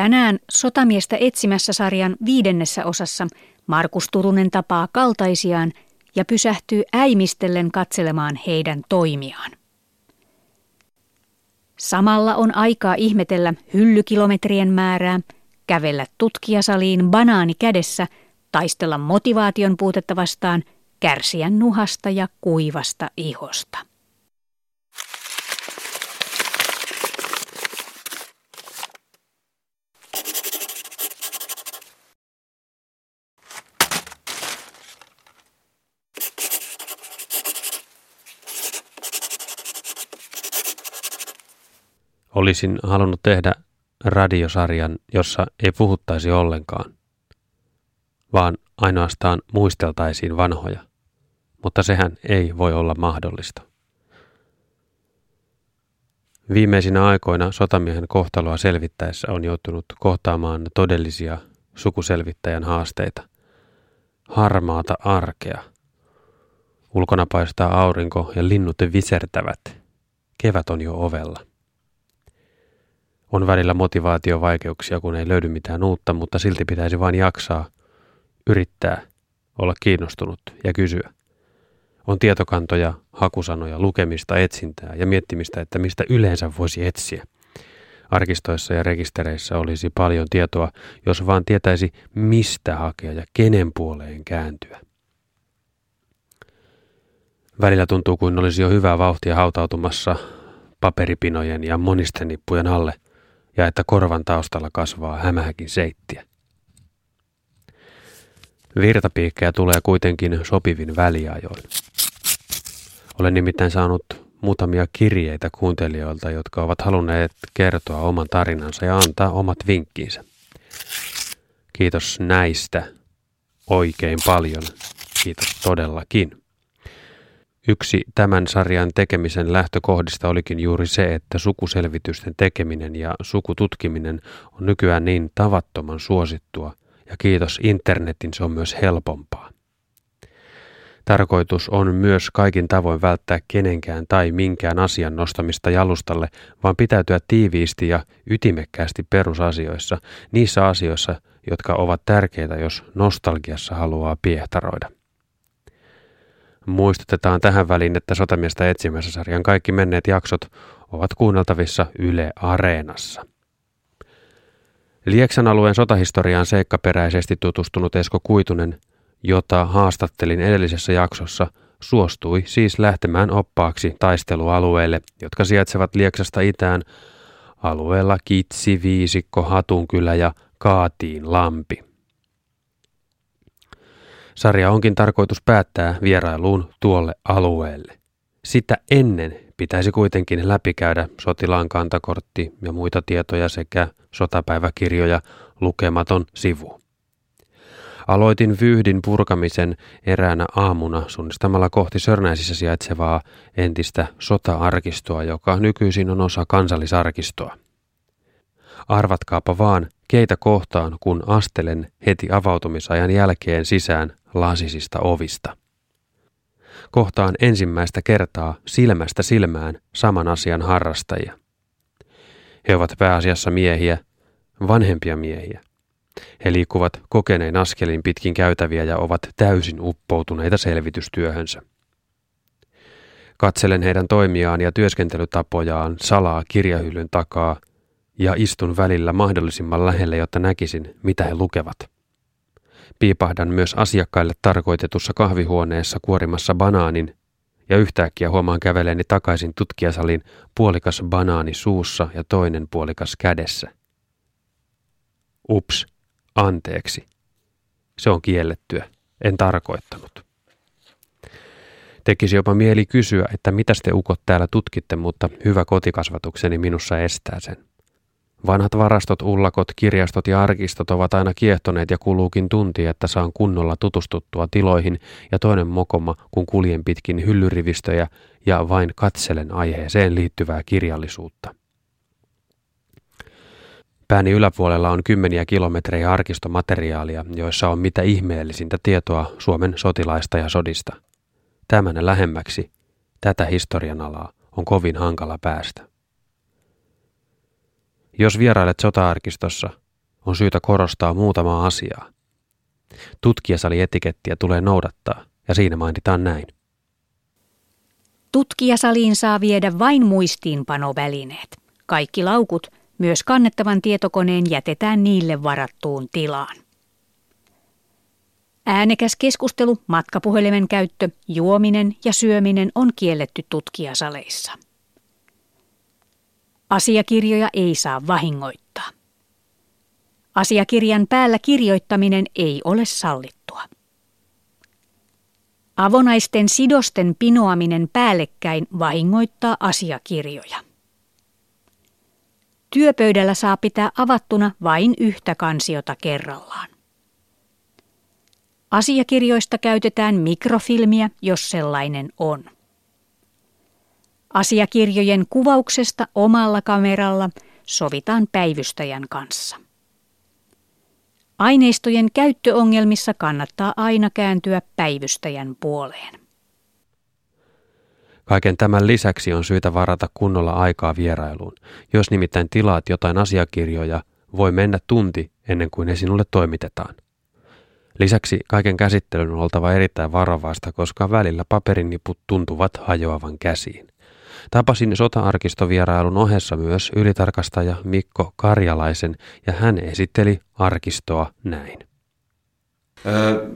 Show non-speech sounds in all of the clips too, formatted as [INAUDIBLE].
Tänään Sotamiestä etsimässä sarjan viidennessä osassa Markus Turunen tapaa kaltaisiaan ja pysähtyy äimistellen katselemaan heidän toimiaan. Samalla on aikaa ihmetellä hyllykilometrien määrää, kävellä tutkijasaliin banaani kädessä, taistella motivaation puutetta vastaan, kärsiä nuhasta ja kuivasta ihosta. Olisin halunnut tehdä radiosarjan, jossa ei puhuttaisi ollenkaan, vaan ainoastaan muisteltaisiin vanhoja, mutta sehän ei voi olla mahdollista. Viimeisinä aikoina sotamiehen kohtaloa selvittäessä on joutunut kohtaamaan todellisia sukuselvittäjän haasteita. Harmaata arkea. Ulkona paistaa aurinko ja linnut visertävät. Kevät on jo ovella. On välillä motivaatiovaikeuksia, kun ei löydy mitään uutta, mutta silti pitäisi vain jaksaa, yrittää, olla kiinnostunut ja kysyä. On tietokantoja, hakusanoja, lukemista, etsintää ja miettimistä, että mistä yleensä voisi etsiä. Arkistoissa ja rekistereissä olisi paljon tietoa, jos vaan tietäisi, mistä hakea ja kenen puoleen kääntyä. Välillä tuntuu kuin olisi jo hyvää vauhtia hautautumassa paperipinojen ja monisten nippujen alle – ja että korvan taustalla kasvaa hämähäkin seittiä. Virtapiikkejä tulee kuitenkin sopivin väliajoin. Olen nimittäin saanut muutamia kirjeitä kuuntelijoilta, jotka ovat halunneet kertoa oman tarinansa ja antaa omat vinkkinsä. Kiitos näistä oikein paljon. Kiitos todellakin. Yksi tämän sarjan tekemisen lähtökohdista olikin juuri se, että sukuselvitysten tekeminen ja sukututkiminen on nykyään niin tavattoman suosittua, ja kiitos internetin se on myös helpompaa. Tarkoitus on myös kaikin tavoin välttää kenenkään tai minkään asian nostamista jalustalle, vaan pitäytyä tiiviisti ja ytimekkäästi perusasioissa, niissä asioissa, jotka ovat tärkeitä, jos nostalgiassa haluaa piehtaroida. Muistutetaan tähän väliin, että Sotamiestä etsimässä sarjan kaikki menneet jaksot ovat kuunneltavissa Yle Areenassa. Lieksan alueen sotahistoriaan seikkaperäisesti tutustunut Esko Kuitunen, jota haastattelin edellisessä jaksossa, suostui siis lähtemään oppaaksi taistelualueille, jotka sijaitsevat Lieksasta itään alueella Kitsi, Viisikko, Hatunkylä ja Kaatiin lampi. Sarja onkin tarkoitus päättää vierailuun tuolle alueelle. Sitä ennen pitäisi kuitenkin läpikäydä sotilaan kantakortti ja muita tietoja sekä sotapäiväkirjoja lukematon sivu. Aloitin vyyhdin purkamisen eräänä aamuna sunnistamalla kohti Sörnäisissä sijaitsevaa entistä sota-arkistoa, joka nykyisin on osa kansallisarkistoa. Arvatkaapa vaan, keitä kohtaan, kun astelen heti avautumisajan jälkeen sisään lasisista ovista. Kohtaan ensimmäistä kertaa silmästä silmään saman asian harrastajia. He ovat pääasiassa miehiä, vanhempia miehiä. He liikkuvat kokenein askelin pitkin käytäviä ja ovat täysin uppoutuneita selvitystyöhönsä. Katselen heidän toimiaan ja työskentelytapojaan salaa kirjahyllyn takaa ja istun välillä mahdollisimman lähelle, jotta näkisin, mitä he lukevat. Piipahdan myös asiakkaille tarkoitetussa kahvihuoneessa kuorimassa banaanin ja yhtäkkiä huomaan käveleeni takaisin tutkijasaliin puolikas banaani suussa ja toinen puolikas kädessä. Ups, anteeksi. Se on kiellettyä. En tarkoittanut. Tekisi jopa mieli kysyä, että mitä te ukot täällä tutkitte, mutta hyvä kotikasvatukseni minussa estää sen. Vanhat varastot, ullakot, kirjastot ja arkistot ovat aina kiehtoneet ja kuluukin tunti, että saan kunnolla tutustuttua tiloihin ja toinen mokoma, kun kuljen pitkin hyllyrivistöjä ja vain katselen aiheeseen liittyvää kirjallisuutta. Pääni yläpuolella on kymmeniä kilometrejä arkistomateriaalia, joissa on mitä ihmeellisintä tietoa Suomen sotilaista ja sodista. Tämän lähemmäksi tätä historian alaa on kovin hankala päästä. Jos vierailet sota-arkistossa, on syytä korostaa muutamaa asiaa. Tutkijasali-etikettiä tulee noudattaa, ja siinä mainitaan näin. Tutkijasaliin saa viedä vain muistiinpanovälineet. Kaikki laukut, myös kannettavan tietokoneen, jätetään niille varattuun tilaan. Äänekäs keskustelu, matkapuhelimen käyttö, juominen ja syöminen on kielletty tutkijasaleissa. Asiakirjoja ei saa vahingoittaa. Asiakirjan päällä kirjoittaminen ei ole sallittua. Avonaisten sidosten pinoaminen päällekkäin vahingoittaa asiakirjoja. Työpöydällä saa pitää avattuna vain yhtä kansiota kerrallaan. Asiakirjoista käytetään mikrofilmiä, jos sellainen on. Asiakirjojen kuvauksesta omalla kameralla sovitaan päivystäjän kanssa. Aineistojen käyttöongelmissa kannattaa aina kääntyä päivystäjän puoleen. Kaiken tämän lisäksi on syytä varata kunnolla aikaa vierailuun. Jos nimittäin tilaat jotain asiakirjoja, voi mennä tunti ennen kuin ne sinulle toimitetaan. Lisäksi kaiken käsittelyn on oltava erittäin varovaista, koska välillä paperiniput tuntuvat hajoavan käsiin. Tapasin sota-arkistovierailun ohessa myös ylitarkastaja Mikko Karjalaisen ja hän esitteli arkistoa näin.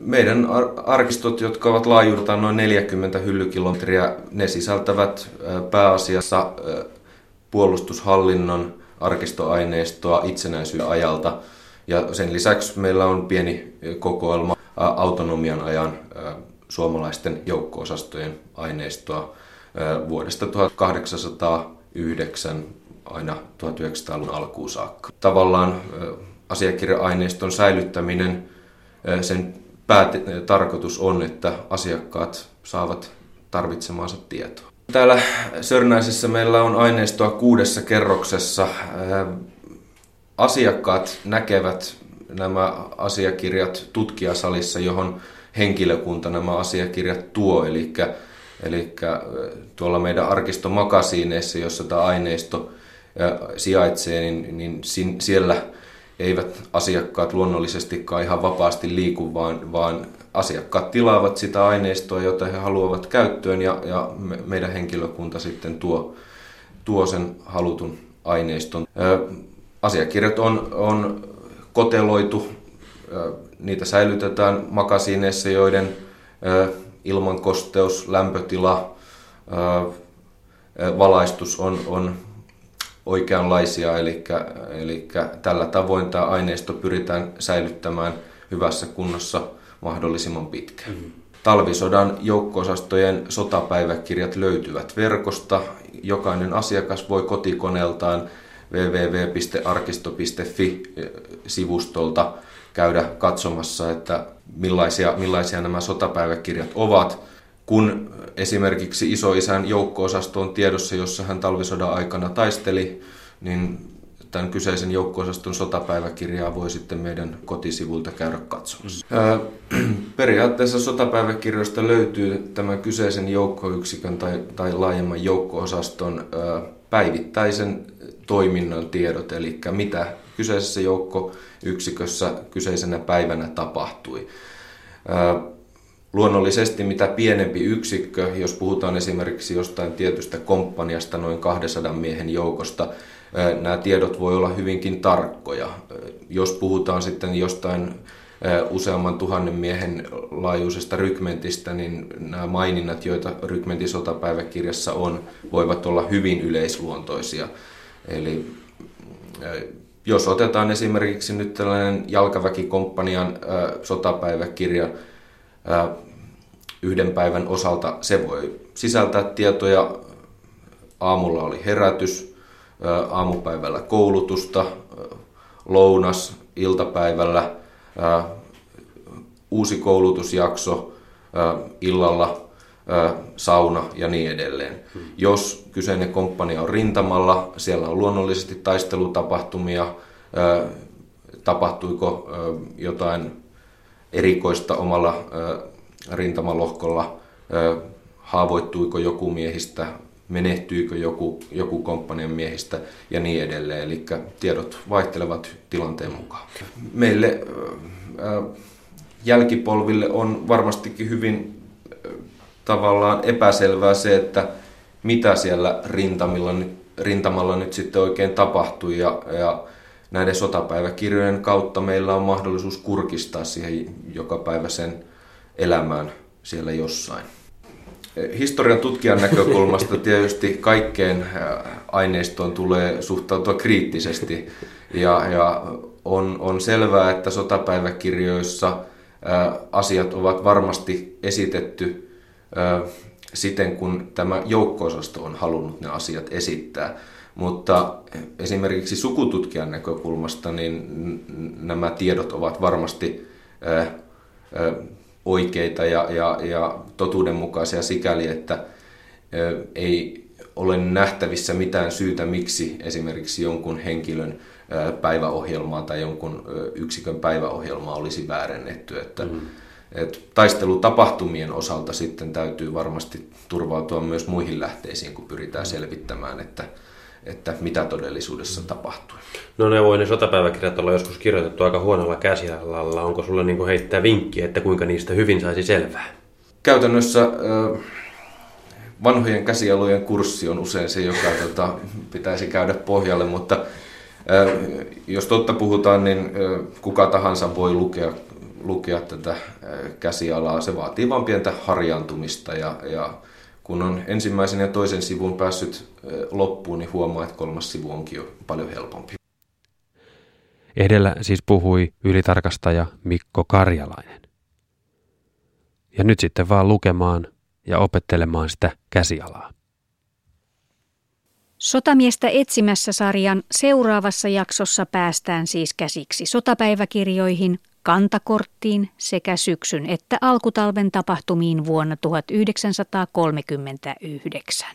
Meidän arkistot, jotka ovat laajuudeltaan noin 40 hyllykilometriä, ne sisältävät pääasiassa puolustushallinnon arkistoaineistoa itsenäisyyden ajalta. Ja sen lisäksi meillä on pieni kokoelma autonomian ajan suomalaisten joukko-osastojen aineistoa vuodesta 1809 aina 1900-luvun alkuun saakka. Tavallaan asiakirja-aineiston säilyttäminen, sen päätarkoitus on, että asiakkaat saavat tarvitsemaansa tietoa. Täällä Sörnäisessä meillä on aineistoa kuudessa kerroksessa. Asiakkaat näkevät nämä asiakirjat tutkijasalissa, johon henkilökunta nämä asiakirjat tuo. Eli Eli tuolla meidän arkistomakasiineissa, jossa tämä aineisto sijaitsee, niin, niin siellä eivät asiakkaat luonnollisestikaan ihan vapaasti liiku, vaan, vaan asiakkaat tilaavat sitä aineistoa, jota he haluavat käyttöön ja, ja me, meidän henkilökunta sitten tuo, tuo sen halutun aineiston. Ö, asiakirjat on, on koteloitu, ö, niitä säilytetään makasiineissa, joiden ö, ilmankosteus, lämpötila, valaistus on, on oikeanlaisia, eli, eli tällä tavoin tämä aineisto pyritään säilyttämään hyvässä kunnossa mahdollisimman pitkään. Mm-hmm. Talvisodan joukko-osastojen sotapäiväkirjat löytyvät verkosta. Jokainen asiakas voi kotikoneeltaan www.arkisto.fi-sivustolta käydä katsomassa, että millaisia, millaisia nämä sotapäiväkirjat ovat. Kun esimerkiksi isoisän joukko-osasto on tiedossa, jossa hän talvisodan aikana taisteli, niin tämän kyseisen joukko-osaston sotapäiväkirjaa voi sitten meidän kotisivulta käydä katsomassa. Mm. [CLEARS THROAT] Periaatteessa sotapäiväkirjoista löytyy tämän kyseisen joukkoyksikön tai, tai laajemman joukko-osaston päivittäisen toiminnan tiedot, eli mitä kyseisessä joukkoyksikössä kyseisenä päivänä tapahtui. Luonnollisesti mitä pienempi yksikkö, jos puhutaan esimerkiksi jostain tietystä komppaniasta noin 200 miehen joukosta, nämä tiedot voi olla hyvinkin tarkkoja. Jos puhutaan sitten jostain useamman tuhannen miehen laajuisesta rykmentistä, niin nämä maininnat, joita rykmentin sotapäiväkirjassa on, voivat olla hyvin yleisluontoisia. Eli jos otetaan esimerkiksi nyt tällainen jalkaväkikomppanian sotapäiväkirja yhden päivän osalta, se voi sisältää tietoja. Aamulla oli herätys, aamupäivällä koulutusta, lounas, iltapäivällä uusi koulutusjakso, illalla sauna ja niin edelleen. Hmm. Jos kyseinen komppania on rintamalla, siellä on luonnollisesti taistelutapahtumia, tapahtuiko jotain erikoista omalla rintamalohkolla, haavoittuiko joku miehistä menehtyykö joku, joku komppanian miehistä ja niin edelleen. Eli tiedot vaihtelevat tilanteen mukaan. Meille jälkipolville on varmastikin hyvin tavallaan epäselvää se, että mitä siellä rintamilla rintamalla nyt sitten oikein tapahtui ja, ja näiden sotapäiväkirjojen kautta meillä on mahdollisuus kurkistaa siihen jokapäiväisen elämään siellä jossain. Historian tutkijan näkökulmasta tietysti kaikkeen aineistoon tulee suhtautua kriittisesti ja, ja on, on selvää, että sotapäiväkirjoissa asiat ovat varmasti esitetty siten, kun tämä joukko on halunnut ne asiat esittää. Mutta esimerkiksi sukututkijan näkökulmasta niin nämä tiedot ovat varmasti oikeita ja, ja, ja totuudenmukaisia sikäli, että ei ole nähtävissä mitään syytä, miksi esimerkiksi jonkun henkilön päiväohjelmaa tai jonkun yksikön päiväohjelmaa olisi väärennetty. Että, mm. Et taistelutapahtumien osalta sitten täytyy varmasti turvautua myös muihin lähteisiin, kun pyritään selvittämään, että, että mitä todellisuudessa tapahtui. No ne voi ne sotapäiväkirjat olla joskus kirjoitettu aika huonolla käsialalla. Onko sulla niin heittää vinkkiä, että kuinka niistä hyvin saisi selvää? Käytännössä vanhojen käsialojen kurssi on usein se, joka tota, pitäisi käydä pohjalle, mutta jos totta puhutaan, niin kuka tahansa voi lukea, lukea tätä käsialaa. Se vaatii vain pientä harjaantumista ja, ja kun on ensimmäisen ja toisen sivun päässyt loppuun, niin huomaa, että kolmas sivu onkin jo paljon helpompi. Edellä siis puhui ylitarkastaja Mikko Karjalainen. Ja nyt sitten vaan lukemaan ja opettelemaan sitä käsialaa. Sotamiestä etsimässä sarjan seuraavassa jaksossa päästään siis käsiksi sotapäiväkirjoihin, kantakorttiin sekä syksyn että alkutalven tapahtumiin vuonna 1939.